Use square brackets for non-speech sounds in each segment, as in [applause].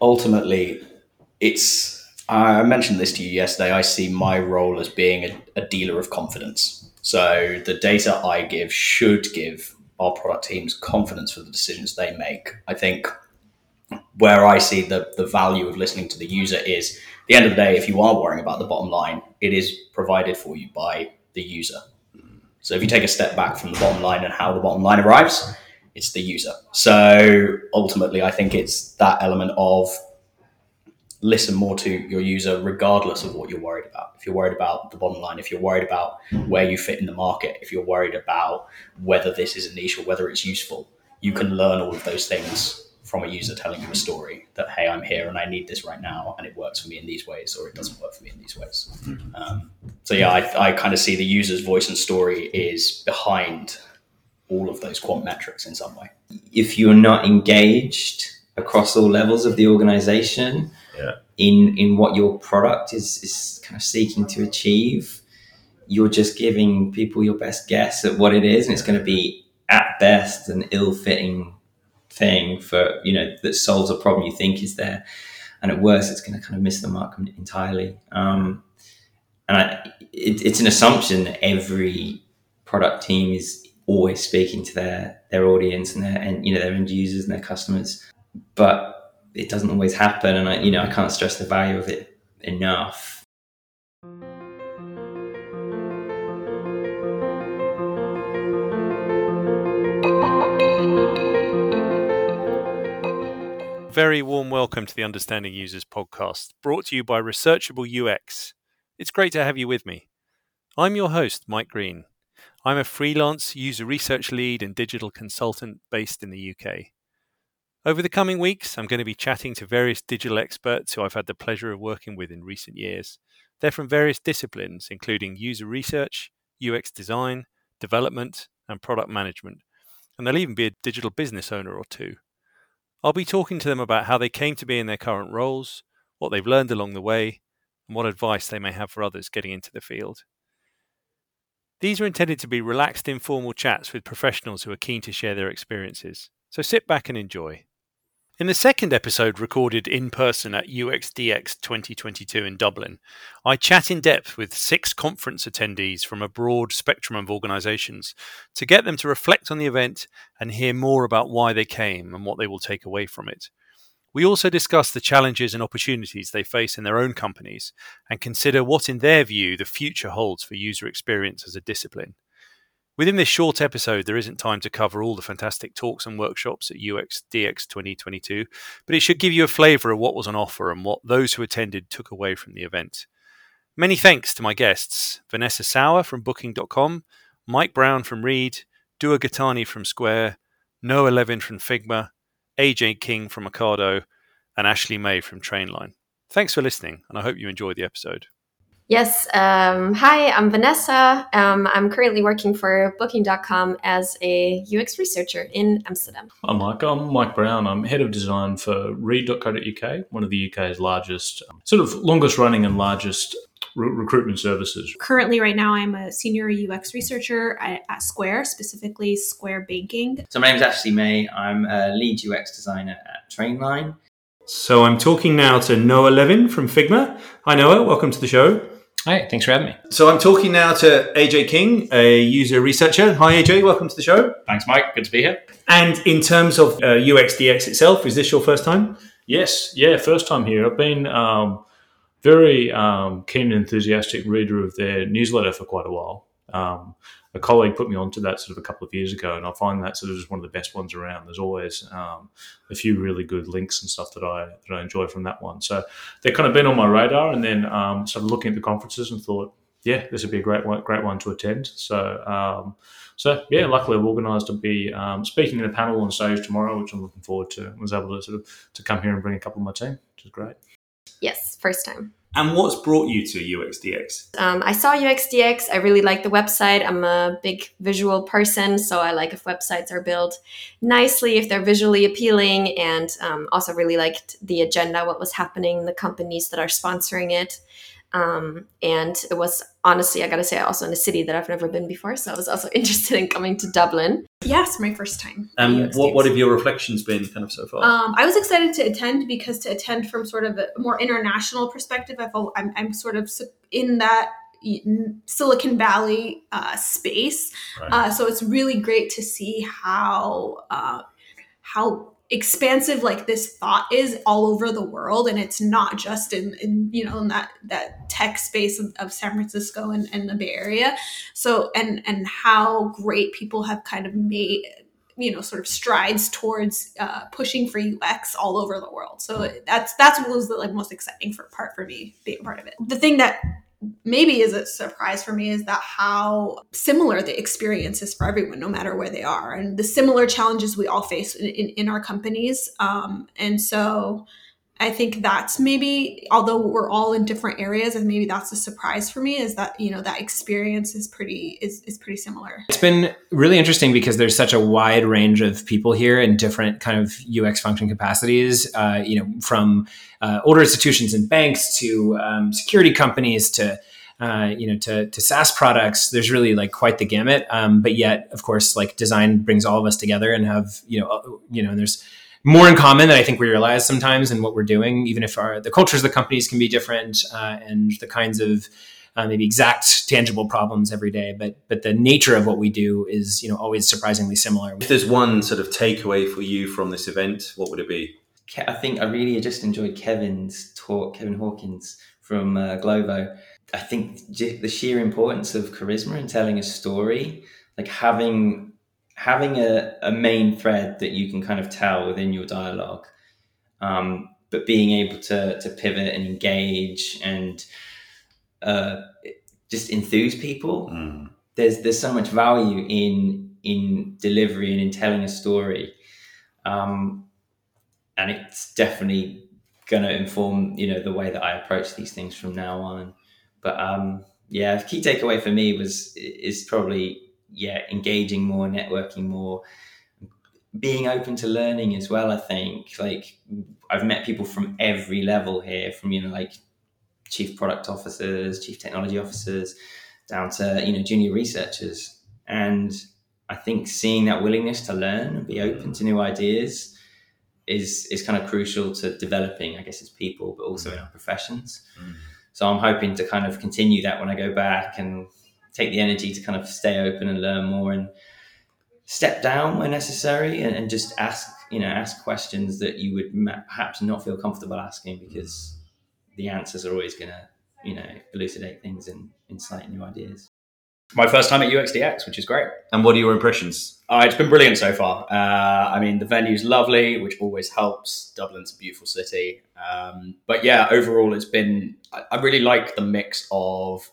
ultimately, it's. I mentioned this to you yesterday. I see my role as being a, a dealer of confidence. So the data I give should give our product teams confidence for the decisions they make. I think where I see the, the value of listening to the user is the end of the day, if you are worrying about the bottom line, it is provided for you by the user. So if you take a step back from the bottom line and how the bottom line arrives, it's the user. So ultimately, I think it's that element of listen more to your user regardless of what you're worried about. If you're worried about the bottom line, if you're worried about where you fit in the market, if you're worried about whether this is a niche or whether it's useful, you can learn all of those things from a user telling you a story that hey i'm here and i need this right now and it works for me in these ways or it doesn't work for me in these ways um, so yeah i, I kind of see the user's voice and story is behind all of those quant metrics in some way. If you're not engaged across all levels of the organization Yeah. in in what your product is is kind of seeking to achieve you're just giving people your best guess at what it is and it's going to be at best an ill-fitting thing for you know that solves a problem you think is there. And at worst it's going to kind of miss the mark entirely. Um, and I, it, it's an assumption that every product team is always speaking to their their audience and their and you know their end users and their customers but it doesn't always happen and I you know I can't stress the value of it enough Very warm welcome to the Understanding Users podcast, brought to you by Researchable UX. It's great to have you with me. I'm your host, Mike Green. I'm a freelance user research lead and digital consultant based in the UK. Over the coming weeks, I'm going to be chatting to various digital experts who I've had the pleasure of working with in recent years. They're from various disciplines, including user research, UX design, development, and product management. And they'll even be a digital business owner or two. I'll be talking to them about how they came to be in their current roles, what they've learned along the way, and what advice they may have for others getting into the field. These are intended to be relaxed, informal chats with professionals who are keen to share their experiences. So sit back and enjoy. In the second episode, recorded in person at UXDX 2022 in Dublin, I chat in depth with six conference attendees from a broad spectrum of organisations to get them to reflect on the event and hear more about why they came and what they will take away from it. We also discuss the challenges and opportunities they face in their own companies and consider what, in their view, the future holds for user experience as a discipline. Within this short episode, there isn't time to cover all the fantastic talks and workshops at UXDX 2022, but it should give you a flavour of what was on offer and what those who attended took away from the event. Many thanks to my guests Vanessa Sauer from Booking.com, Mike Brown from Reed, Dua Gatani from Square, Noah Levin from Figma, AJ King from Ocado, and Ashley May from Trainline. Thanks for listening, and I hope you enjoy the episode. Yes. Um, hi, I'm Vanessa. Um, I'm currently working for Booking.com as a UX researcher in Amsterdam. I'm Mike. I'm Mike Brown. I'm head of design for Reed.co.uk, one of the UK's largest, um, sort of longest running and largest re- recruitment services. Currently, right now, I'm a senior UX researcher at, at Square, specifically Square Banking. so my name is Ashley May I'm a lead UX designer at Trainline So I'm talking now to Noah Levin from Figma. Hi, Noah. Welcome to the show. Hi, thanks for having me. So I'm talking now to AJ King, a user researcher. Hi, AJ. Welcome to the show. Thanks, Mike. Good to be here. And in terms of uh, UXDX itself, is this your first time? Yes, yeah, first time here. I've been um, very um, keen and enthusiastic reader of their newsletter for quite a while. Um, a colleague put me onto that sort of a couple of years ago, and I find that sort of just one of the best ones around. There's always um, a few really good links and stuff that I that I enjoy from that one. So they've kind of been on my radar, and then um, started looking at the conferences and thought, yeah, this would be a great one, great one to attend. So. Um, so yeah, luckily I've organised to be um, speaking in a panel on stage tomorrow, which I'm looking forward to. I was able to sort of to come here and bring a couple of my team, which is great. Yes, first time. And what's brought you to UXDX? Um, I saw UXDX. I really like the website. I'm a big visual person, so I like if websites are built nicely, if they're visually appealing, and um, also really liked the agenda, what was happening, the companies that are sponsoring it. Um, and it was honestly, I gotta say, also in a city that I've never been before. So I was also [laughs] interested in coming to Dublin. Yes, my first time. UX what, what have your reflections been kind of so far? Um, I was excited to attend because to attend from sort of a more international perspective, I felt I'm, I'm sort of in that Silicon Valley uh, space. Right. Uh, so it's really great to see how uh, how expansive like this thought is all over the world, and it's not just in, in you know in that that tech space of, of San Francisco and, and the Bay Area. So and and how great people have kind of made you know sort of strides towards uh, pushing for UX all over the world. So that's that's what was the like most exciting for part for me being part of it. The thing that maybe is a surprise for me is that how similar the experience is for everyone, no matter where they are, and the similar challenges we all face in, in, in our companies. Um, and so I think that's maybe, although we're all in different areas, and maybe that's a surprise for me is that you know that experience is pretty is, is pretty similar. It's been really interesting because there's such a wide range of people here in different kind of UX function capacities. Uh, you know, from uh, older institutions and banks to um, security companies to uh, you know to, to SaaS products. There's really like quite the gamut. Um, but yet, of course, like design brings all of us together and have you know uh, you know and there's more in common than I think we realize sometimes in what we're doing, even if our the cultures of the companies can be different uh, and the kinds of uh, maybe exact tangible problems every day, but but the nature of what we do is you know always surprisingly similar. if there's one sort of takeaway for you from this event, what would it be? I think I really just enjoyed Kevin's talk, Kevin Hawkins from uh, Glovo. I think the sheer importance of charisma and telling a story, like having having a, a main thread that you can kind of tell within your dialogue, um, but being able to to pivot and engage and uh, just enthuse people. There's there's so much value in in delivery and in telling a story. Um, and it's definitely going to inform you know the way that I approach these things from now on. But um, yeah, key takeaway for me was is probably yeah engaging more, networking more, being open to learning as well. I think like I've met people from every level here, from you know like chief product officers, chief technology officers, down to you know junior researchers, and I think seeing that willingness to learn and be open to new ideas is is kind of crucial to developing, I guess, as people, but also in our professions. Mm. So I'm hoping to kind of continue that when I go back and take the energy to kind of stay open and learn more and step down where necessary and, and just ask, you know, ask questions that you would ma- perhaps not feel comfortable asking because the answers are always going to, you know, elucidate things and incite new ideas. My first time at UXDX, which is great. And what are your impressions? Uh, it's been brilliant so far. Uh, I mean, the venue's lovely, which always helps. Dublin's a beautiful city. Um, but yeah, overall, it's been, I, I really like the mix of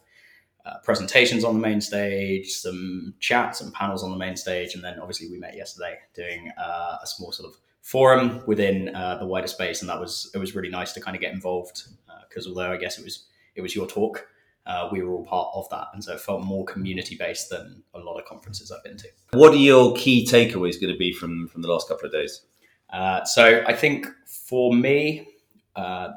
uh, presentations on the main stage, some chats and panels on the main stage. And then obviously, we met yesterday doing uh, a small sort of forum within uh, the wider space. And that was, it was really nice to kind of get involved because although I guess it was, it was your talk. Uh, we were all part of that, and so it felt more community based than a lot of conferences I've been to. What are your key takeaways going to be from from the last couple of days? Uh, so I think for me, uh,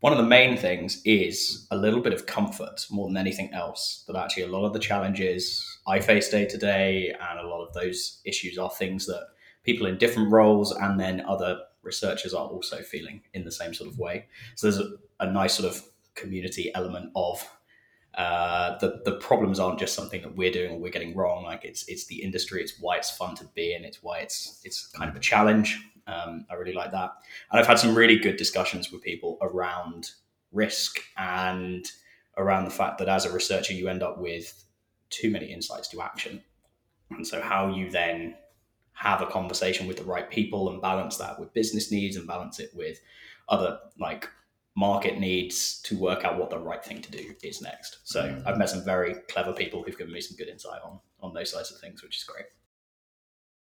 one of the main things is a little bit of comfort more than anything else. That actually a lot of the challenges I face day to day and a lot of those issues are things that people in different roles and then other researchers are also feeling in the same sort of way. So there's a, a nice sort of community element of uh, the the problems aren't just something that we're doing or we're getting wrong. Like it's it's the industry. It's why it's fun to be in. It's why it's it's kind of a challenge. Um, I really like that, and I've had some really good discussions with people around risk and around the fact that as a researcher you end up with too many insights to action, and so how you then have a conversation with the right people and balance that with business needs and balance it with other like market needs to work out what the right thing to do is next. So I've met some very clever people who've given me some good insight on on those sides of things, which is great.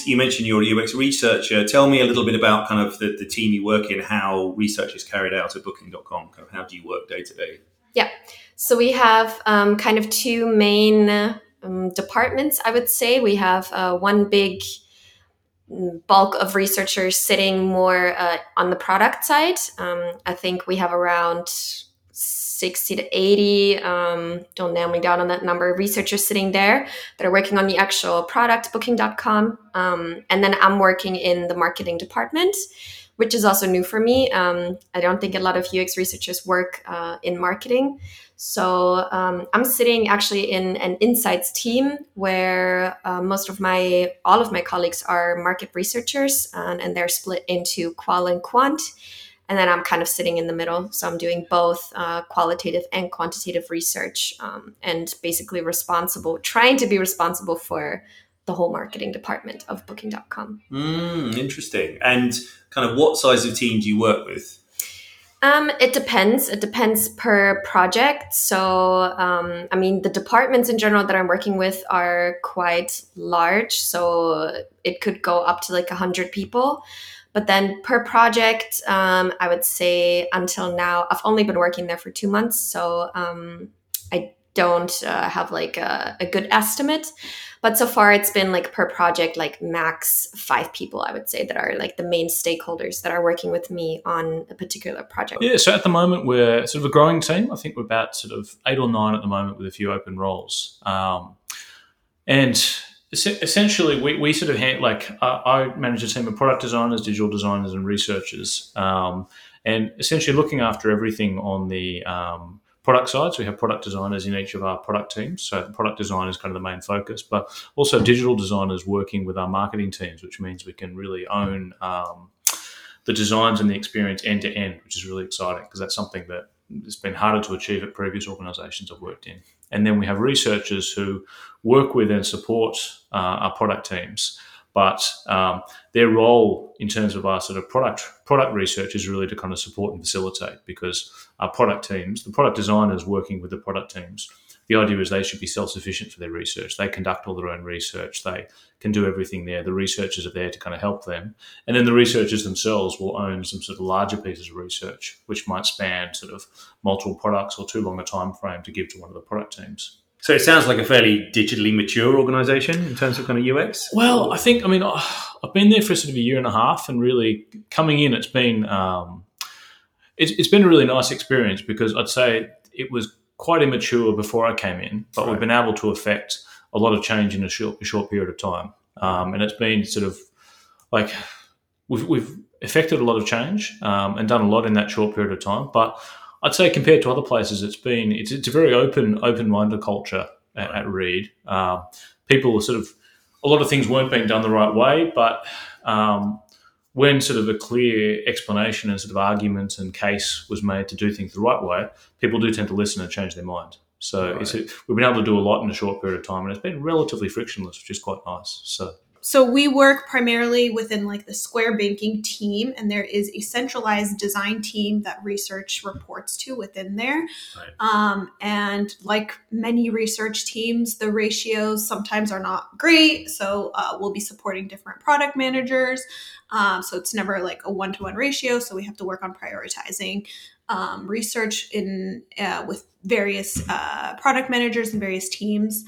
You mentioned you're a UX researcher. Tell me a little bit about kind of the, the team you work in, how research is carried out at Booking.com. Kind of how do you work day to day? Yeah. So we have um, kind of two main um, departments, I would say. We have uh, one big bulk of researchers sitting more uh, on the product side. Um, I think we have around 60 to 80, um, don't nail me down on that number, researchers sitting there that are working on the actual product, booking.com. Um, and then I'm working in the marketing department, which is also new for me. Um, I don't think a lot of UX researchers work uh, in marketing. So um, I'm sitting actually in an insights team where uh, most of my, all of my colleagues are market researchers and, and they're split into qual and quant and then I'm kind of sitting in the middle. So I'm doing both uh, qualitative and quantitative research, um, and basically responsible, trying to be responsible for the whole marketing department of Booking.com. Mm, interesting. And kind of what size of team do you work with? Um, it depends. It depends per project. So, um, I mean, the departments in general that I'm working with are quite large. So it could go up to like 100 people. But then per project, um, I would say until now, I've only been working there for two months. So um, I don't uh, have like a, a, good estimate. But so far, it's been like per project, like max five people, I would say, that are like the main stakeholders that are working with me on a particular project. Yeah, so at the moment, we're sort of a growing team. I think we're about sort of eight or nine at the moment with a few open roles. Um, and essentially we, we sort of hand, like uh, i manage a team of product designers digital designers and researchers um, and essentially looking after everything on the um, product side so we have product designers in each of our product teams so product design is kind of the main focus but also digital designers working with our marketing teams which means we can really own um, the designs and the experience end to end which is really exciting because that's something that it's been harder to achieve at previous organizations I've worked in. And then we have researchers who work with and support uh, our product teams. But um, their role in terms of our sort of product product research is really to kind of support and facilitate because our product teams, the product designers working with the product teams, the idea is they should be self sufficient for their research. They conduct all their own research. They can do everything there. The researchers are there to kind of help them. And then the researchers themselves will own some sort of larger pieces of research, which might span sort of multiple products or too long a time frame to give to one of the product teams. So it sounds like a fairly digitally mature organization in terms of kind of UX. Well, I think I mean I've been there for sort of a year and a half, and really coming in, it's been um, it's, it's been a really nice experience because I'd say it was quite immature before I came in, but right. we've been able to affect a lot of change in a short, a short period of time. Um, and it's been sort of like we've, we've affected a lot of change um, and done a lot in that short period of time. But I'd say compared to other places, it's been it's, it's a very open open minded culture at, at Reed. Uh, people are sort of a lot of things weren't being done the right way, but um, when sort of a clear explanation and sort of argument and case was made to do things the right way, people do tend to listen and change their mind. So right. a, we've been able to do a lot in a short period of time, and it's been relatively frictionless, which is quite nice. So so we work primarily within like the Square banking team, and there is a centralized design team that research reports to within there. Right. Um, and like many research teams, the ratios sometimes are not great. So uh, we'll be supporting different product managers. Um, so it's never like a one to one ratio. So we have to work on prioritizing um, research in uh, with various uh, product managers and various teams.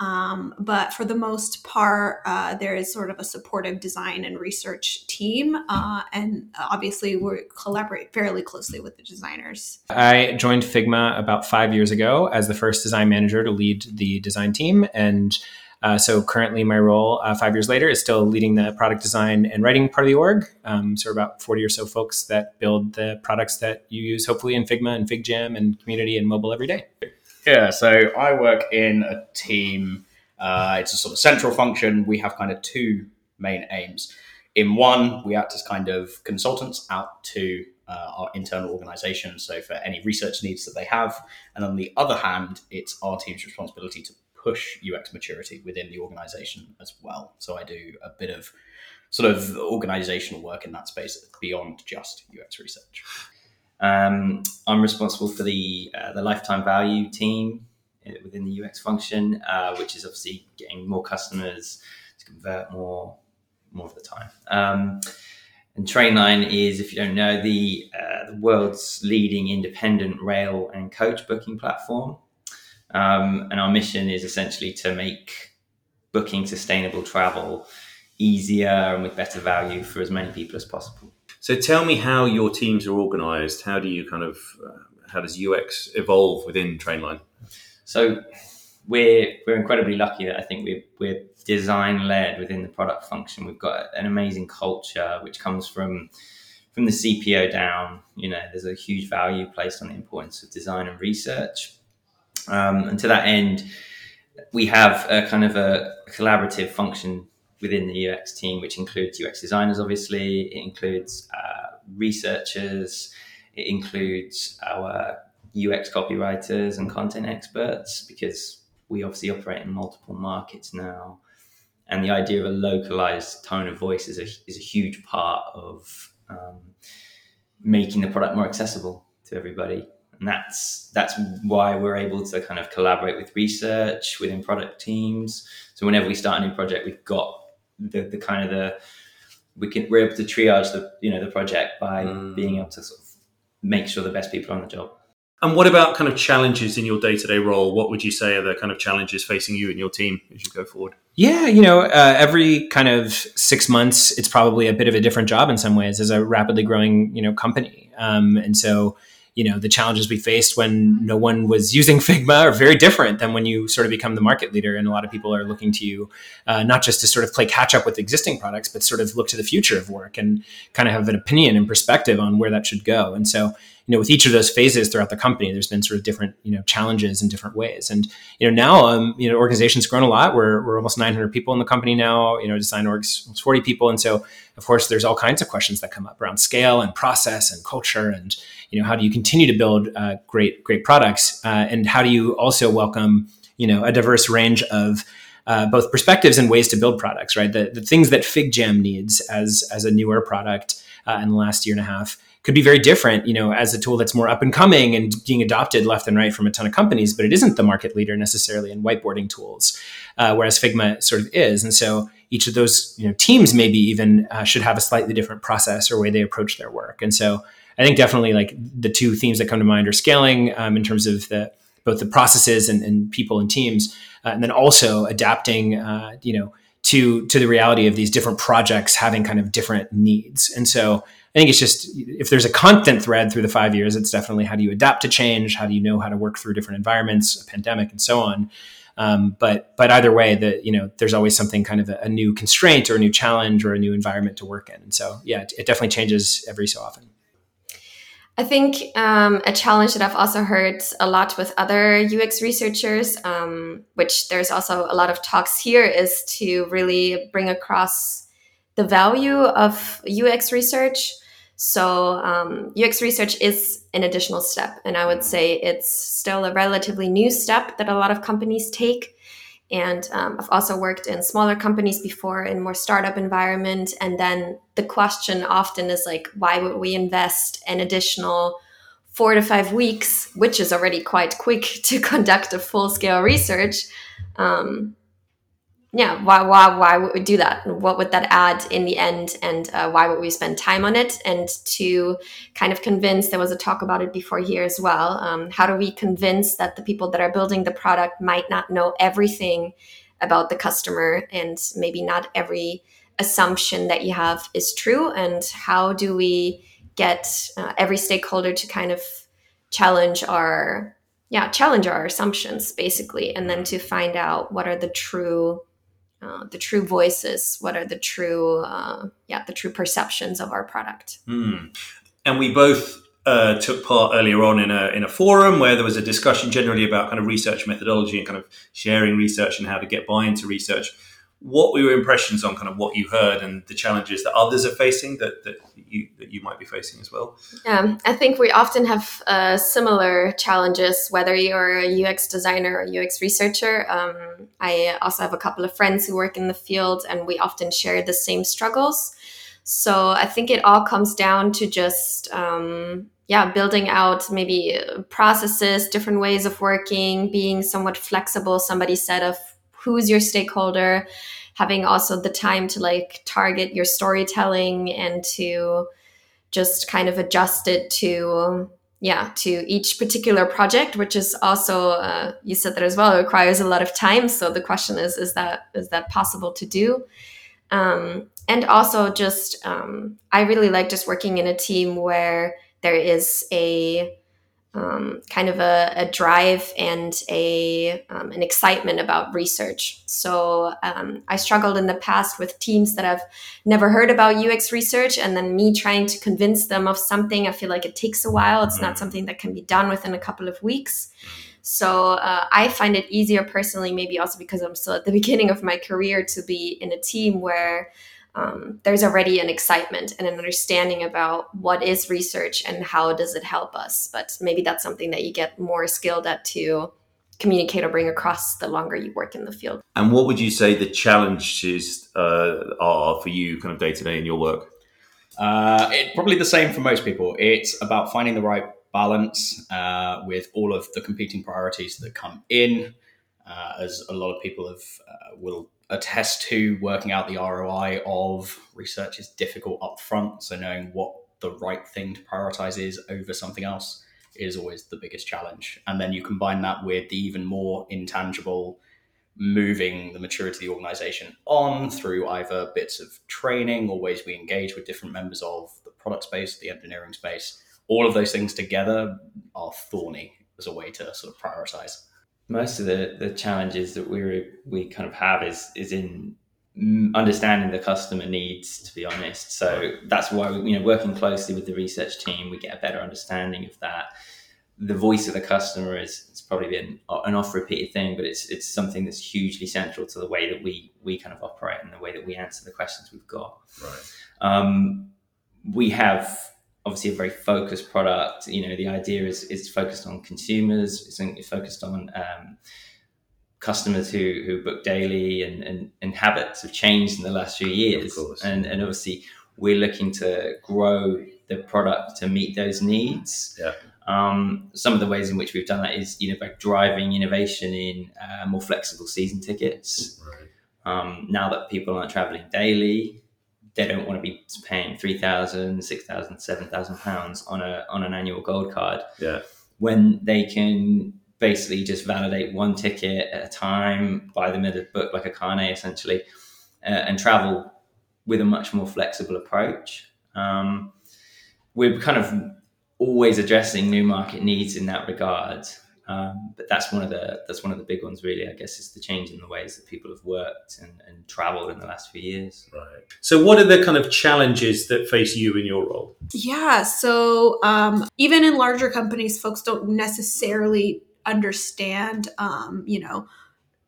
Um, but for the most part, uh, there is sort of a supportive design and research team. Uh, and obviously, we collaborate fairly closely with the designers. I joined Figma about five years ago as the first design manager to lead the design team. And uh, so currently, my role uh, five years later is still leading the product design and writing part of the org. Um, so about 40 or so folks that build the products that you use, hopefully in Figma and FigJam and community and mobile every day. Yeah, so I work in a team. Uh, it's a sort of central function. We have kind of two main aims. In one, we act as kind of consultants out to uh, our internal organization. So for any research needs that they have. And on the other hand, it's our team's responsibility to push UX maturity within the organization as well. So I do a bit of sort of organizational work in that space beyond just UX research. Um, I'm responsible for the uh, the lifetime value team uh, within the UX function, uh, which is obviously getting more customers to convert more more of the time. Um, and Trainline is, if you don't know, the uh, the world's leading independent rail and coach booking platform. Um, and our mission is essentially to make booking sustainable travel easier and with better value for as many people as possible. So tell me how your teams are organized. How do you kind of uh, how does UX evolve within Trainline? So we're we're incredibly lucky that I think we're we're design led within the product function. We've got an amazing culture which comes from from the CPO down. You know, there's a huge value placed on the importance of design and research. Um, and to that end, we have a kind of a collaborative function within the UX team, which includes UX designers, obviously. It includes uh, researchers. It includes our UX copywriters and content experts because we obviously operate in multiple markets now. And the idea of a localized tone of voice is a, is a huge part of um, making the product more accessible to everybody. And that's that's why we're able to kind of collaborate with research within product teams. So whenever we start a new project, we've got the, the kind of the we can we're able to triage the you know the project by mm. being able to sort of make sure the best people are on the job. And what about kind of challenges in your day to day role? What would you say are the kind of challenges facing you and your team as you go forward? Yeah, you know, uh, every kind of six months, it's probably a bit of a different job in some ways as a rapidly growing, you know, company. Um, and so, you know, the challenges we faced when no one was using [laughs] Figma are very different than when you sort of become the market leader. And a lot of people are looking to you, uh, not just to sort of play catch up with existing products, but sort of look to the future of work and kind of have an opinion and perspective on where that should go. And so, you know, with each of those phases throughout the company, there's been sort of different, you know, challenges in different ways. And, you know, now, um, you know, organization's grown a lot. We're, we're almost 900 people in the company now, you know, design orgs, almost 40 people. And so, of course, there's all kinds of questions that come up around scale and process and culture. And, you know, how do you continue to build uh, great, great products? Uh, and how do you also welcome, you know, a diverse range of, uh, both perspectives and ways to build products, right? The, the things that FigJam needs as, as a newer product uh, in the last year and a half could be very different, you know, as a tool that's more up and coming and being adopted left and right from a ton of companies, but it isn't the market leader necessarily in whiteboarding tools, uh, whereas Figma sort of is. And so each of those you know, teams maybe even uh, should have a slightly different process or way they approach their work. And so I think definitely like the two themes that come to mind are scaling um, in terms of the both the processes and, and people and teams, uh, and then also adapting, uh, you know, to to the reality of these different projects having kind of different needs. And so I think it's just if there's a constant thread through the five years, it's definitely how do you adapt to change? How do you know how to work through different environments, a pandemic, and so on. Um, but but either way, that you know, there's always something kind of a, a, new constraint or a new challenge or a new environment to work in. And so yeah, it, it definitely changes every so often. I think um, a challenge that I've also heard a lot with other UX researchers, um, which there's also a lot of talks here, is to really bring across the value of UX research so um, UX research is an additional step, and I would say it's still a relatively new step that a lot of companies take. And um, I've also worked in smaller companies before in more startup environment, and then the question often is like, why would we invest an additional four to five weeks, which is already quite quick [laughs] to conduct a full scale research? Um, yeah why why why would we do that? What would that add in the end? And uh, why would we spend time on it? And to kind of convince there was a talk about it before here as well um, how do we convince that the people that are building the product might not know everything about the customer? And maybe not every assumption that you have is true. And how do we get uh, every stakeholder to kind of challenge our yeah challenge our assumptions basically and then to find out what are the true uh, the true voices what are the true uh, yeah the true perceptions of our product mm. and we both uh, took part earlier on in a, in a forum where there was a discussion generally about kind of research methodology and kind of sharing research and how to get buy into research what were your impressions on kind of what you heard and the challenges that others are facing that, that you that you might be facing as well? Yeah, I think we often have uh, similar challenges, whether you're a UX designer or UX researcher. Um, I also have a couple of friends who work in the field, and we often share the same struggles. So I think it all comes down to just um, yeah, building out maybe processes, different ways of working, being somewhat flexible. Somebody said of who's your stakeholder having also the time to like target your storytelling and to just kind of adjust it to yeah to each particular project which is also uh, you said that as well it requires a lot of time. So the question is is that is that possible to do? Um, and also just um, i really like just working in a team where there is a um, kind of a, a, drive and a um, an excitement about research. So um, I struggled in the past with teams that have never heard about UX research, and then me trying to convince them of something. I feel like it takes a while. It's not mm. something that can be done within a couple of weeks. So uh, I find it easier personally, maybe also because I'm still at the [laughs] beginning of my career, to be in a team where um, there's already an excitement and an understanding about what is research and how does it help us. But maybe that's something that you get more skilled at to communicate or bring across the longer you work in the field. And what would you say the challenges uh, are for you, kind of day to day in your work? Uh, it, probably the same for most people. It's about finding the right balance uh, with all of the competing priorities that come in. Uh, as a lot of people have uh, will attest to working out the ROI of research is difficult up front. So knowing what the right thing to prioritize is over something else is always the biggest challenge. And then you combine that with the even more intangible moving the maturity of the organization on through either bits of training or ways we engage with different members of the product space, the engineering space. All of those things together are thorny as a way to sort of prioritize most of the, the challenges that we we kind of have is is in understanding the customer needs to be honest. So that's why we, you know working closely with the research team we get a better understanding of that. The voice of the customer is it's probably been an oft repeated thing but it's it's something that's hugely central to the way that we we kind of operate and the way that we answer the questions we've got. Right. Um, we have obviously a very focused product. You know, the idea is is focused on consumers. It's, it's focused on um, customers who who book daily, and, and and habits have changed in the last few years. And and obviously, we're looking to grow the product to meet those needs. Yeah. Um, some of the ways in which we've done that is, you know, by driving innovation in uh, more flexible season tickets. Right. Um, now that people aren't traveling daily, they don't want to be paying 3,000, 6,000, 7,000 pounds on a on an annual gold card. Yeah. When they can basically just validate one ticket at a time, buy them at a book like a carnet essentially, uh, and travel with a much more flexible approach. Um, we're kind of always addressing new market needs in that regard. Um, but that's one of the that's one of the big ones, really. I guess is the change in the ways that people have worked and, and travelled in the last few years. Right. So, what are the kind of challenges that face you in your role? Yeah. So, um, even in larger companies, folks don't necessarily understand, um, you know,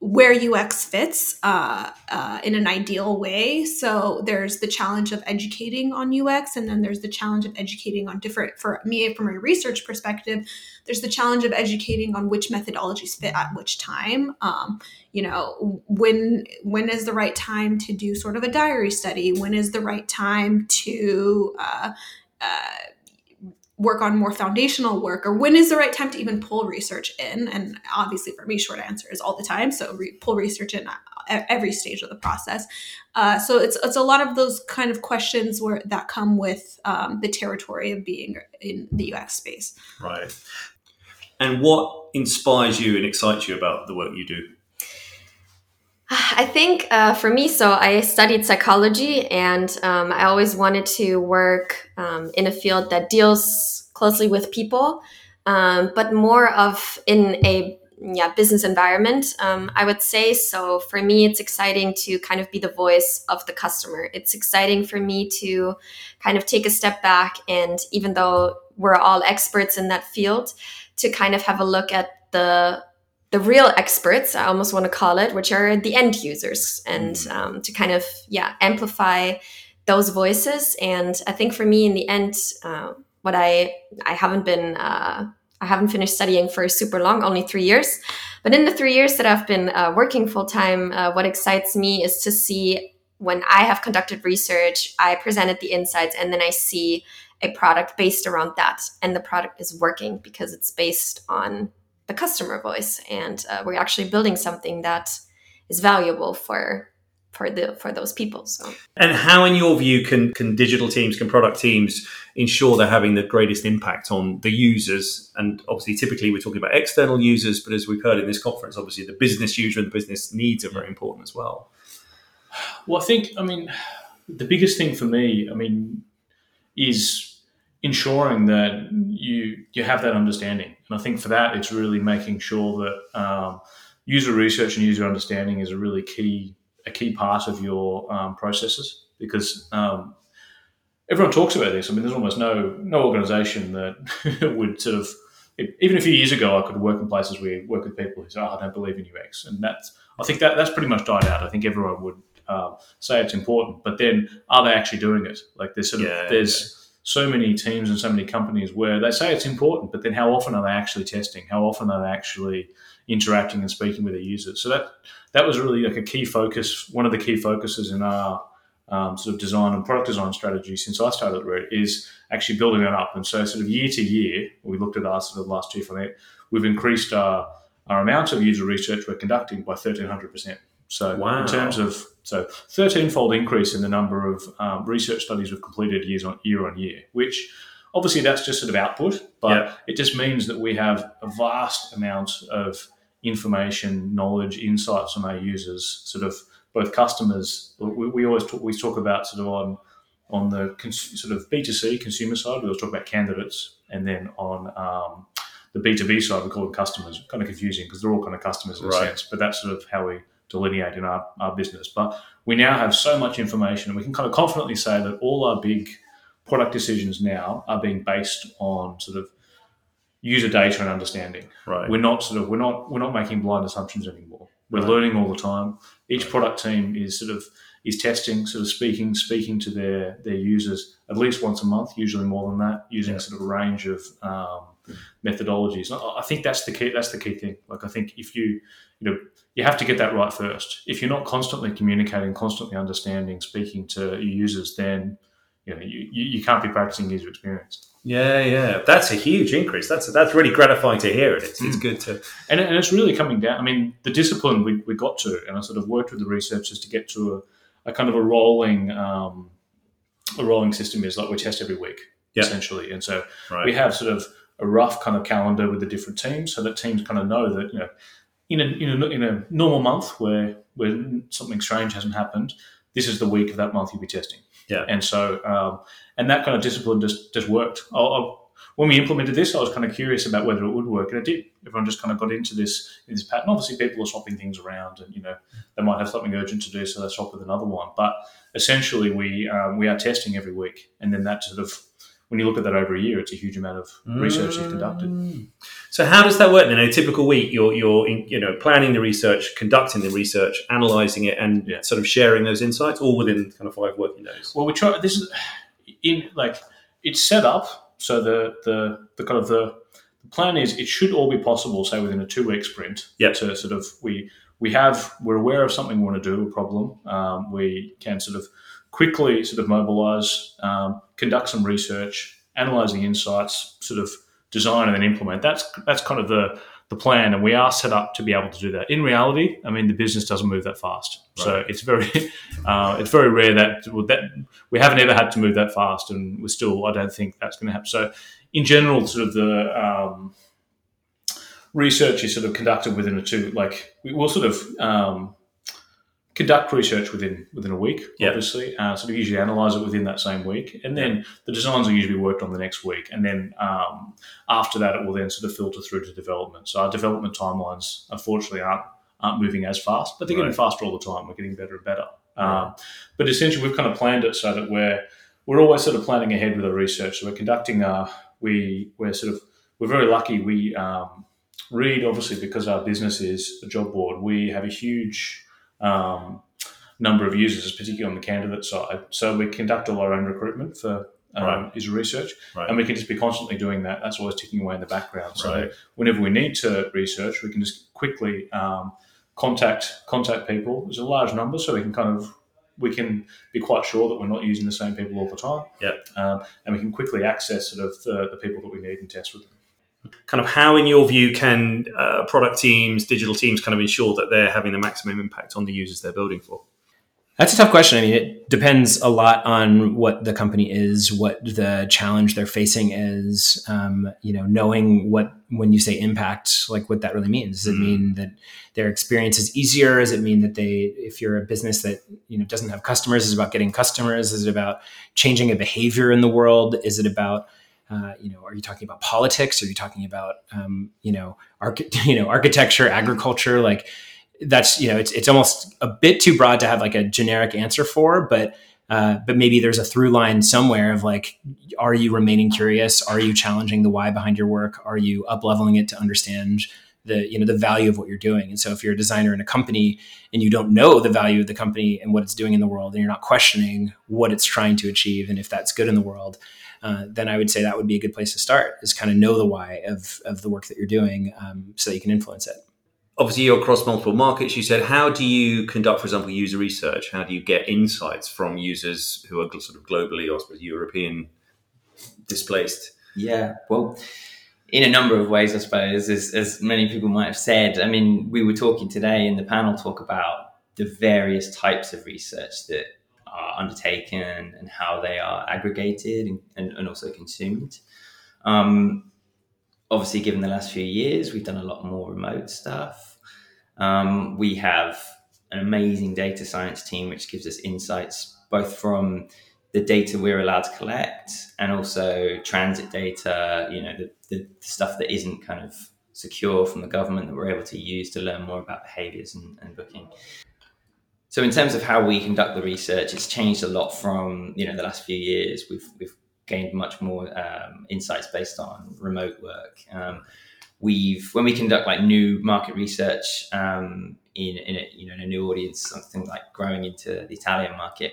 where UX fits uh, uh, in an ideal way. So there's the challenge of educating on UX, and then there's the challenge of educating on different. For me, from a research perspective, there's the challenge of educating on which methodologies fit at which time. Um, you know, when when is the right time to do sort of a diary study? When is the right time to uh, uh work on more foundational work or when is the right time to even pull research in? And obviously for me short answer is all the time. So re- pull research in at every stage of the process. Uh, so it's it's a lot of those kind of questions where that come with um, the territory of being in the ux space. Right. And what inspires you and excites you about the work you do I think uh, for me, so I studied psychology and um, I always wanted to work um, in a field that deals closely with people, um, but more of in a yeah business environment. Um, I would say so. For me, it's exciting to kind of be the voice of the customer. It's exciting for me to kind of take a step back and even though we're all experts in that field, to kind of have a look at the the real experts, I almost want to call it, which are the end users, and mm. um, to kind of yeah amplify those voices. And I think for me, in the end, uh, what I I haven't been uh, I haven't finished studying for super long, only three years. But in the three years that I've been uh, working full time, uh, what excites me is to see when I have conducted research, I presented the insights, and then I see a product based around that, and the product is working because it's based on the customer voice and uh, we're actually building something that is valuable for for the for those people so. And how in your view can can digital teams can product teams ensure they're having the greatest impact on the users? And obviously typically we're talking about external users but as we've heard in this conference obviously the business user and the business needs are very important as well. Well i think i mean the biggest thing for me i mean is ensuring that you you have that understanding. And I think for that, it's really making sure that um, user research and user understanding is a really key a key part of your um, processes because um, everyone talks about this. I mean, there's almost no no organization that [laughs] would sort of even a few years ago, I could work in places where you work with people who say, oh, "I don't believe in UX," and that's I think that that's pretty much died out. I think everyone would uh, say it's important, but then are they actually doing it? Like there's sort of Yeah, there's so many teams and so many companies where they say it's important, but then how often are they actually testing? How often are they actually interacting and speaking with their users? So that that was really like a key focus. One of the key focuses in our um, sort of design and product design strategy since I started at Reed is actually building that up. And so, sort of year to year, we looked at our sort of last two from it, we've increased our, our amount of user research we're conducting by 1300%. So, Wow. in terms of so 13 fold increase in the number of um, research studies we've completed years on year on year, which obviously that's just sort of output, but Yeah. it just means that we have a vast amount of information, knowledge, insights from our users, sort of both customers. We, we always talk, we talk about sort of on on the cons- sort of B two C consumer side. We always talk about candidates, and then on um, the B two B side, we call them customers. Kind of confusing because they're all kind of customers in Right. a sense, but that's sort of how we delineate in our, our business. But we now have so much information, and we can kind of confidently say that all our big product decisions now are being based on sort of user data and understanding. Right. We're not sort of we're not we're not making blind assumptions anymore. We're learning all the time. Each product team is sort of is testing, sort of speaking speaking to their their users at least once a month, usually more than that, using Yeah. sort of a range of um, methodologies. I think that's the key. That's the key thing. Like I think if you you know you have to get that right first. If you're not constantly communicating, constantly understanding, speaking to your users, then you know you, you you can't be practicing user experience. Yeah, yeah, that's a huge increase. That's that's really gratifying to hear. It. It's, it's good to. and, and it's really coming down. I mean, the discipline we, we got to, and I sort of worked with the researchers to get to a, a kind of a rolling um, a rolling system is like we test every week Yeah. essentially, and so Right. we have sort of a rough kind of calendar with the different teams, so that teams kind of know that you know in a in a, in a normal month where where something strange hasn't happened, this is the week of that month you'll be testing. Yeah. and so um, and that kind of discipline just just worked. I, I, when we implemented this, I was kind of curious about whether it would work, and it did. Everyone just kind of got into this in this pattern. Obviously, people are swapping things around, and you know they might have something urgent to do, so they swap with another one. But essentially, we um, we are testing every week, and then that sort of when you look at that over a year, it's a huge amount of research you've conducted. Mm. So how does that work? In a typical week, you're you're in, you know planning the research, conducting the research, analyzing it, and Yeah. sort of sharing those insights, all within kind of five working days. Well, we try. This is in like it's set up so the the the kind of the, the plan is it should all be possible. Say within a two week sprint. Yep. To sort of we we have we're aware of something we want to do a problem. Um, we can sort of quickly sort of mobilize, um, conduct some research, analyze the insights, sort of design and then implement. That's that's kind of the the plan, and we are set up to be able to do that. In reality, I mean, the business doesn't move that fast, so it's very [laughs] uh, it's very rare that that we haven't ever had to move that fast, and we're still I don't think that's going to happen. So, in general, sort of the um, research is sort of conducted within a two like we will sort of um, conduct research within within a week Yeah. obviously uh, sort of usually analyze it within that same week. And then the designs are usually worked on the next week. And then um, after that it will then sort of filter through to development. So our development timelines unfortunately aren't aren't moving as fast but they're getting faster all the time. We're getting better and better. Um, but essentially we've kind of planned it so that we're we're always sort of planning ahead with our research. So we're conducting our we we're sort of we're very lucky. We um, Reed obviously because our business is a job board we have a huge um, number of users particularly on the candidate side so we conduct all our own recruitment for um, Right. user research Right. and we can just be constantly doing that that's always ticking away in the background so Right. whenever we need to research we can just quickly um, contact contact people there's a large number so we can kind of we can be quite sure that we're not using the same people all the time Yep. um, and we can quickly access sort of the, the people that we need and test with them Kind of how, in your view, can uh, product teams, digital teams, kind of ensure that they're having the maximum impact on the users they're building for? That's a tough question. I mean, it depends a lot on what the company is, what the challenge they're facing is. Um, you know, knowing what when you say impact, like what that really means. Does it Mhm. mean that their experience is easier? Does it mean that they, if you're a business that you know doesn't have customers, is about getting customers? Is it about changing a behavior in the world? Is it about uh, you know, are you talking about politics? Are you talking about, um, you know, arch- [laughs] you know, architecture, agriculture? Like that's, you know, it's, it's almost a bit too broad to have like a generic answer for, but, uh, but maybe there's a through line somewhere of like, are you remaining curious? Are you challenging the why behind your work? Are you up leveling it to understand the you know the value of what you're doing and so if you're a designer in a company and you don't know the value of the company and what it's doing in the world and you're not questioning what it's trying to achieve and if that's good in the world uh, then i would say that would be a good place to start is kind of know the why of, of the work that you're doing um, so that you can influence it. Obviously you're across multiple markets. You said how do you conduct for example user research? How do you get insights from users who are sort of globally or suppose european displaced? Yeah well in a number of ways, I suppose, as, as many people might have said. I mean, we were talking today in the panel talk about the various types of research that are undertaken and how they are aggregated and, and, and also consumed. Um, obviously, given the last few years, we've done a lot more remote stuff. Um, we have an amazing data science team which gives us insights both from the data we're allowed to collect and also transit data, you know, the, the stuff that isn't kind of secure from the government that we're able to use to learn more about behaviors and, and booking. So in terms of how we conduct the research, it's changed a lot from, you know, the last few years. We've, we've gained much more um, insights based on remote work. Um, we've, when we conduct like new market research um, in, in a, you know, in a new audience, something like growing into the Italian market,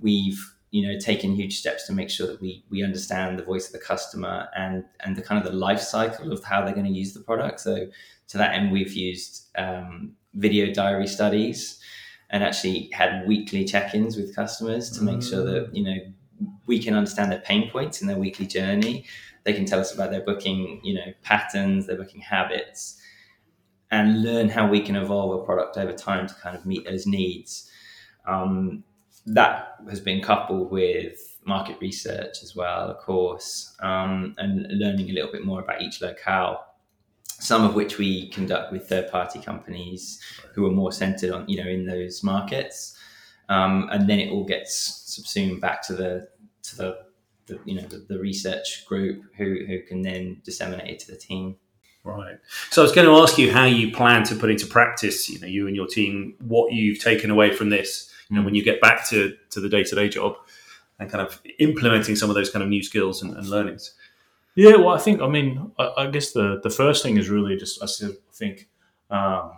we've you know taking huge steps to make sure that we we understand the voice of the customer and and the kind of the life cycle of how they're going to use the product so to that end we've used um, video diary studies and actually had weekly check-ins with customers to make sure that you know we can understand their pain points in their weekly journey they can tell us about their booking you know patterns their booking habits and learn how we can evolve a product over time to kind of meet those needs um, that has been coupled with market research as well, of course, um, and learning a little bit more about each locale. Some of which we conduct with third-party companies who are more centered on, you know, in those markets, um, and then it all gets subsumed back to the to the, the you know the, the research group who who can then disseminate it to the team. Right. So I was going to ask you how you plan to put into practice, you know, you and your team, what you've taken away from this you know, when you get back to, to the day to day job and kind of implementing some of those kind of new skills and, and learnings? Yeah, well, I think, I mean, I, I, guess the, the first thing is really just, I still think, um,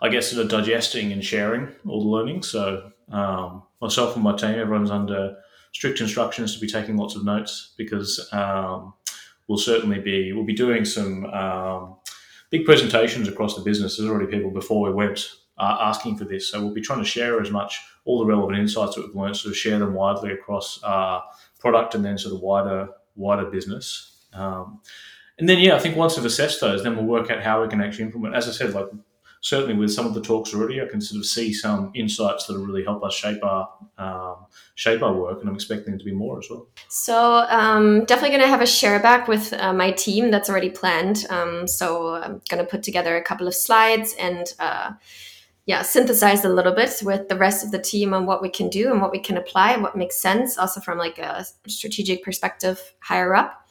I guess, sort of digesting and sharing all the learning. So, um, myself and my team, everyone's under strict instructions to be taking lots of notes because um, we'll certainly be, we'll be doing some um, big presentations across the business. There's already people before we went uh, asking for this. So we'll be trying to share as much all the relevant insights that we've learned, sort of share them widely across uh, product and then sort of wider wider business. Um, and then yeah, I think once we've assessed those, then we'll work out how we can actually implement. As I said, like certainly with some of the talks already, I can sort of see some insights that will really help us shape our um, shape our work, and I'm expecting to be more as well. So um, definitely going to have a share back with uh, my team that's already planned. Um, so I'm going to put together a couple of slides and. Uh, yeah, synthesized a little bit with the rest of the team on what we can do and what we can apply and what makes sense, also from like a strategic perspective higher up.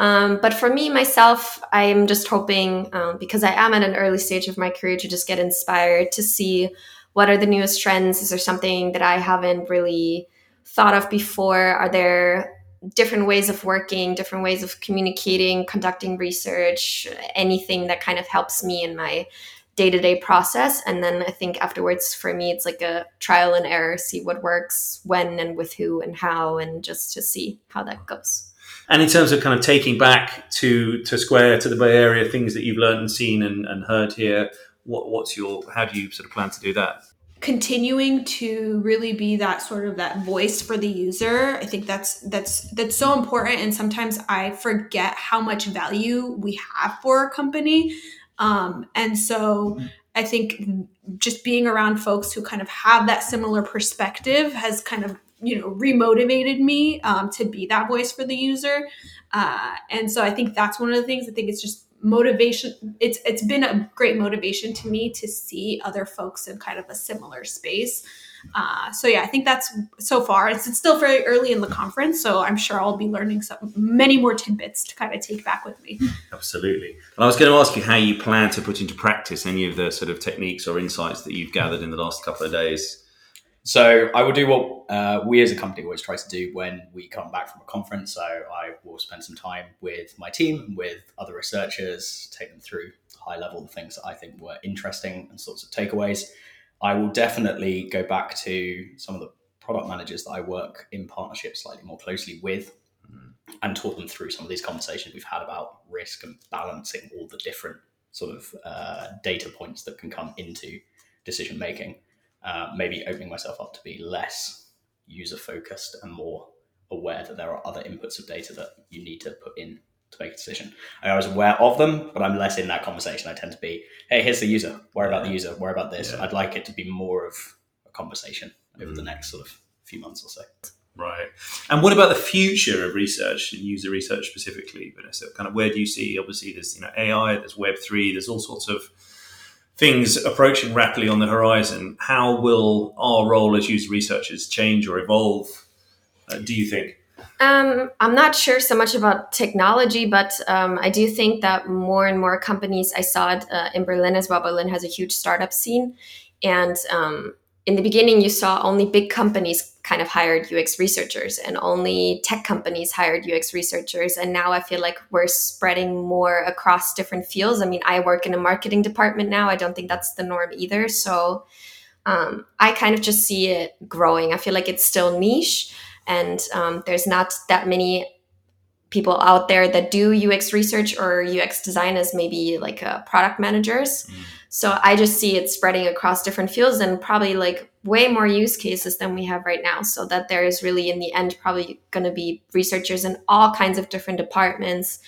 Um, but for me myself, I'm just hoping um, because I am at an early stage of my career to just get inspired to see what are the newest trends. Is there something that I haven't really thought of before? Are there different ways of working, different ways of communicating, conducting research, anything that kind of helps me in my day to day process. And then I think afterwards, for me, it's like a trial and error, see what works, when and with who and how, and just to see how that goes. And in terms of kind of taking back to to Square to the Bay Area, things that you've learned and seen and, and heard here, what, what's your how do you sort of plan to do that? continuing to really be that sort of that voice for the user i think that's that's that's so important and sometimes i forget how much value we have for a company um, and so I think just being around folks who kind of have that similar perspective has kind of you know remotivated me um, to be that voice for the user. Uh, and so i think that's one of the things. I think it's just motivation it's it's been a great motivation to me to see other folks in kind of a similar space Uh, so yeah, I think that's so far. It's, it's still very early in the conference, so I'm sure I'll be learning some many more tidbits to kind of take back with me. Absolutely. And I was going to ask you how you plan to put into practice any of the sort of techniques or insights that you've gathered in the last couple of days. So I will do what uh, we as a company always try to do when we come back from a conference. So I will spend some time with my team, with other researchers, take them through high level the things that I think were interesting and sorts of takeaways. I will definitely go back to some of the product managers that I work in partnership slightly more closely with and talk them through some of these conversations we've had about risk and balancing all the different sort of uh, data points that can come into decision making. Uh, maybe opening myself up to be less user focused and more aware that there are other inputs of data that you need to put in to make a decision. I was aware of them, but I'm less in that conversation. I tend to be, hey, here's the user. Where about the user? Where about this? Yeah. I'd like it to be more of a conversation over the Mm. next sort of few months or so. Right. And what about the future of research and user research specifically, Vanessa? Kind of where do you see? Obviously, there's you know AI, there's Web three, there's all sorts of things approaching rapidly on the horizon. How will our role as user researchers change or evolve? Uh, do you think? Um, I'm not sure so much about technology, but um, I do think that more and more companies, I saw it uh, in Berlin as well. Berlin has a huge startup scene. And um, in the beginning, you saw only big companies kind of hired UX researchers and only tech companies hired UX researchers. And now I feel like we're spreading more across different fields. I mean, I work in a marketing department now. I don't think that's the norm either. So um, I kind of just see it growing. I feel like it's still niche and um, there's not that many people out there that do UX research or UX design as maybe like uh, product managers. Mm. So I just see it spreading across different fields and probably like way more use cases than we have right now. So that there is really in the end probably going to be researchers in all kinds of different departments,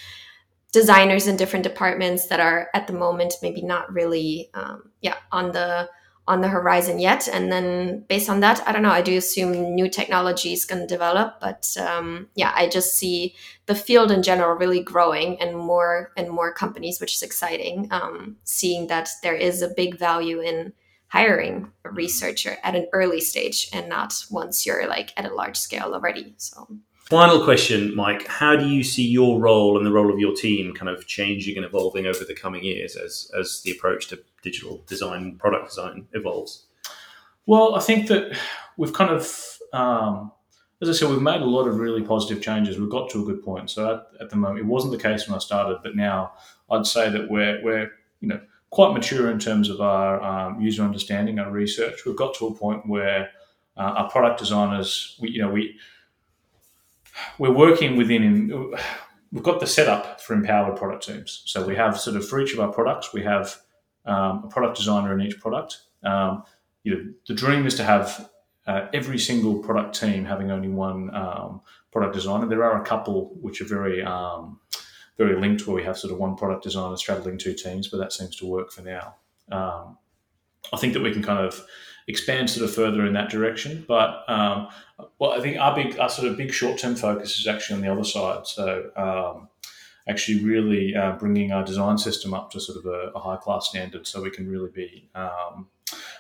designers in different departments that are at the moment maybe not really um, yeah on the on the horizon yet. And then based on that, I don't know. I do assume new technology is going to develop, but um, yeah, I just see the field in general really growing and more and more companies, which is exciting. Um, seeing that there is a big value in hiring a researcher at an early stage and not once you're like at a large scale already. So Final question, Mike. How do you see your role and the role of your team kind of changing and evolving over the coming years as, as the approach to digital design, product design evolves? Well, I think that we've kind of, um, as I said, we've made a lot of really positive changes. We've got to a good point. So at, at the moment, it wasn't the case when I started, but now I'd say that we're we're you know quite mature in terms of our um, user understanding, our research. We've got to a point where uh, our product designers, we you know we we're working within. We've got the setup for empowered product teams. So we have sort of for each of our products, we have um, a product designer in each product. Um, you know, the dream is to have uh, every single product team having only one um, product designer. There are a couple which are very um, very linked where we have sort of one product designer straddling two teams, but that seems to work for now. Um, I think that we can kind of expand sort of further in that direction, but um, well, I think our big our sort of big short term focus is actually on the other side. So um, actually really uh, bringing our design system up to sort of a, a high class standard so we can really be um,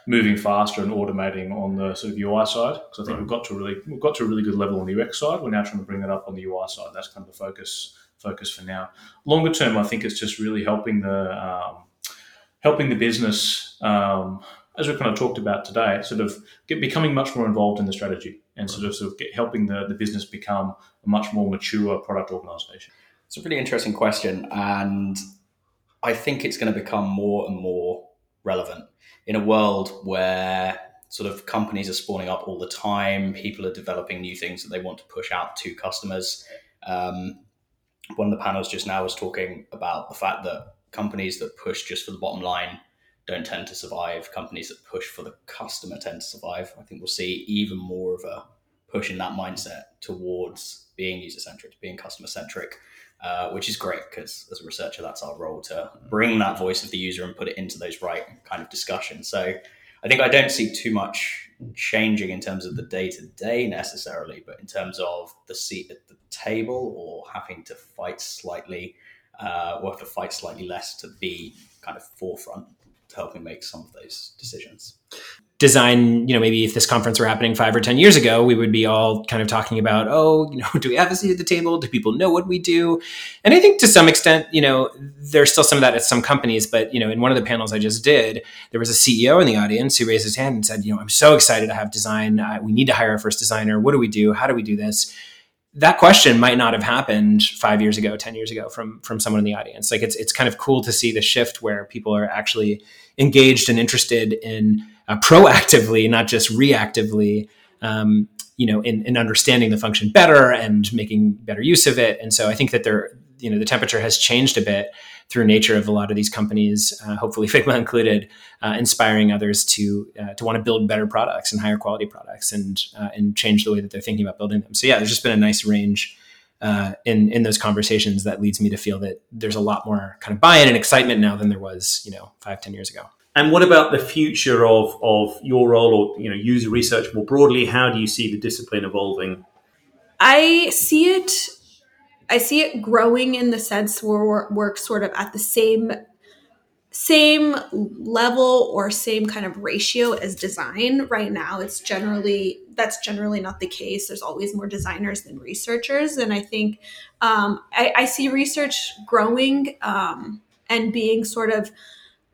moving faster and automating on the sort of UI side because I think Right. we've got to a really we've got to a really good level on the UX side. We're now trying to bring that up on the UI side. That's kind of the focus focus for now. Longer term, I think it's just really helping the um, helping the business. Um, as we've kind of talked about today, sort of get, becoming much more involved in the strategy and sort of sort of get, helping the, the business become a much more mature product organization. It's a pretty interesting question, and I think it's going to become more and more relevant in a world where sort of companies are spawning up all the time. People are developing new things that they want to push out to customers. Um, one of the panels just now was talking about the fact that companies that push just for the bottom line don't tend to survive. Companies that push for the customer tend to survive. I think we'll see even more of a push in that mindset towards being user centric, being customer centric uh, which is great because as a researcher, that's our role to bring that voice of the user and put it into those right kind of discussions. So I think I don't see too much changing in terms of the day to day necessarily, but in terms of the seat at the table or having to fight slightly, uh, or have to fight slightly less to be kind of forefront to help me make some of those decisions. design, you know, maybe if this conference were happening five or 10 years ago, we would be all kind of talking about, oh, [laughs] you know, do we have a seat at the table? Do people know what we do? And I think to some extent, you know, there's still some of that at some companies. But, you know, in one of the panels I just did, there was a CEO in the audience who raised his hand and said, you know, I'm so excited to have design. Uh, we need to hire our first designer. What do we do? How do we do this? That question might not have happened five years ago, ten years ago from from someone in the audience. Like it's it's kind of cool to see the shift where people are actually engaged and interested in uh, proactively, not just reactively. Um, you know, in, in understanding the function better and making better use of it. And so I think that there, you know, the temperature has changed a bit through nature of a lot of these companies, uh, hopefully [laughs] Figma included, uh, inspiring others to uh, to want to build better products and higher quality products and uh, and change the way that they're thinking about building them. So yeah, there's just been a nice range uh, in in those conversations that leads me to feel that there's a lot more kind of buy-in and excitement now than there was you know five ten years ago. And what about the future of, of your role or you know user research more broadly? How do you see the discipline evolving? I see it I see it growing in the sense where we're, sort of at the same same level or same kind of ratio as design. Right now it's generally that's generally not the case. There's always more designers than researchers. And i think um, I, I, see research growing um, and being sort of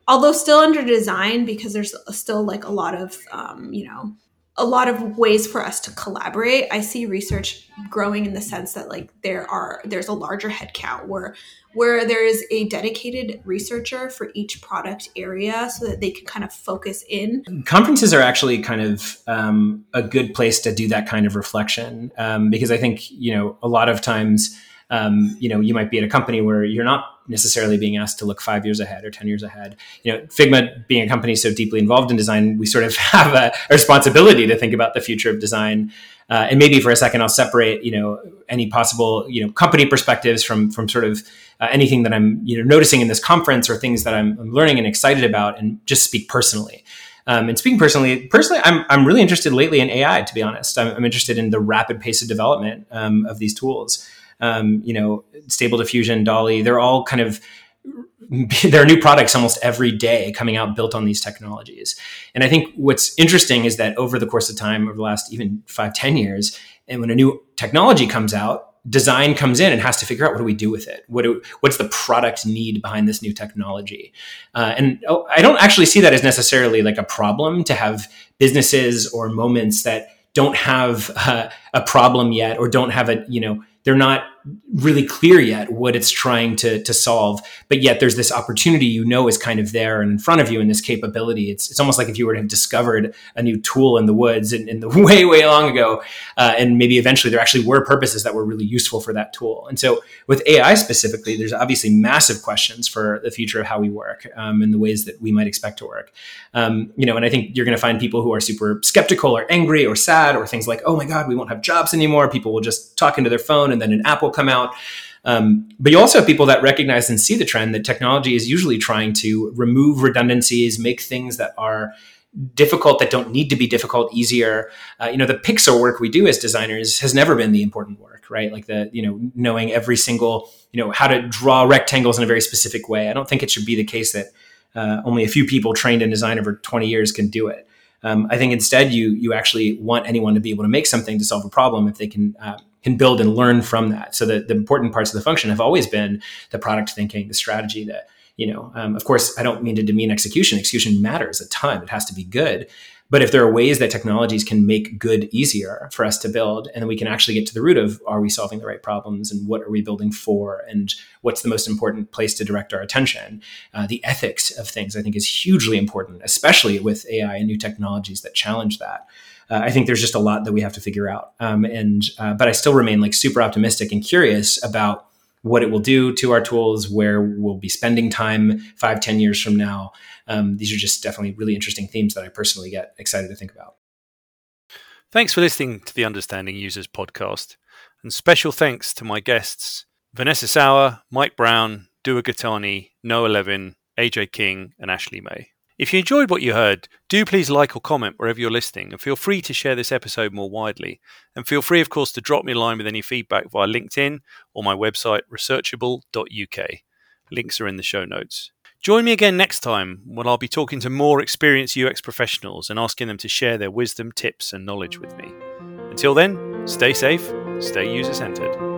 although still under design because there's still like a lot of um, you know a lot of ways for us to collaborate. I see research growing in the sense that like there are there's a larger headcount where where there is a dedicated researcher for each product area so that they can kind of focus in. Conferences are actually kind of um, a good place to do that kind of reflection um, because I think you know a lot of times um, you know you might be at a company where you're not necessarily being asked to look five years ahead or 10 years ahead. You know, Figma being a company so deeply involved in design, we sort of [laughs] have a, responsibility to think about the future of design. Uh, and maybe for a second, I'll separate, you know, any possible, you know, company perspectives from, from sort of uh, anything that I'm, you know, noticing in this conference or things that I'm, I'm learning and excited about and just speak personally. Um, and speaking personally, personally, I'm, I'm really interested lately in AI, to be honest. I'm, I'm interested in the rapid pace of development um, of these tools um, you know, Stable Diffusion, DALL-E, they're all kind of [laughs] there are new products almost every day coming out built on these technologies. And I think what's interesting is that over the course of time, over the last even five, ten years, and when a new technology comes out, design comes in and has to figure out what do we do with it? What do, what's the product need behind this new technology? Uh, and oh, I don't actually see that as necessarily like a problem to have businesses or moments that don't have uh, a problem yet or don't have a you know they're not really clear yet what it's trying to, to solve but yet there's this opportunity you know is kind of there and in front of you in this capability. It's, it's almost like if you were to have discovered a new tool in the woods in, in the [laughs] way way long ago uh, and maybe eventually there actually were purposes that were really useful for that tool. And so with ai specifically there's obviously massive questions for the future of how we work um, and the ways that we might expect to work. Um, you know and i think you're going to find people who are super skeptical or angry or sad or things like oh my god we won't have jobs anymore. People will just talk into their phone and then an app come out. Um, but you also have people that recognize and see the trend that technology is usually trying to remove redundancies, make things that are difficult that don't need to be difficult easier. Uh, you know, the pixel work we do as designers has never been the important work, right? Like the you know knowing every single you know how to draw rectangles in a very specific way. I don't think it should be the case that uh, only a few people trained in design over 20 years can do it. Um, I think instead you you actually want anyone to be able to make something to solve a problem if they can uh, can build and learn from that. So the, the important parts of the function have always been the product thinking, the strategy, that you know. Um, of course, I don't mean to demean execution. Execution matters a ton. It has to be good. But if there are ways that technologies can make good easier for us to build, and then we can actually get to the root of are we solving the right problems and what are we building for and what's the most important place to direct our attention, uh, the ethics of things I think is hugely important, especially with AI and new technologies that challenge that. Uh, I think there's just a lot that we have to figure out. Um, and uh, but I still remain like super optimistic and curious about what it will do to our tools, where we'll be spending time five, ten years from now. Um, these are just definitely really interesting themes that I personally get excited to think about. Thanks for listening to the Understanding Users podcast. And special thanks to my guests, Vanessa Sauer, Mike Brown, Dua Ghatani, Noah Levin, AJ King, and Ashley May. If you enjoyed what you heard, do please like or comment wherever you're listening and feel free to share this episode more widely. And feel free, of course, to drop me a line with any feedback via LinkedIn or my website, researchable.uk. Links are in the show notes. Join me again next time when I'll be talking to more experienced UX professionals and asking them to share their wisdom, tips, and knowledge with me. Until then, stay safe, stay user centered.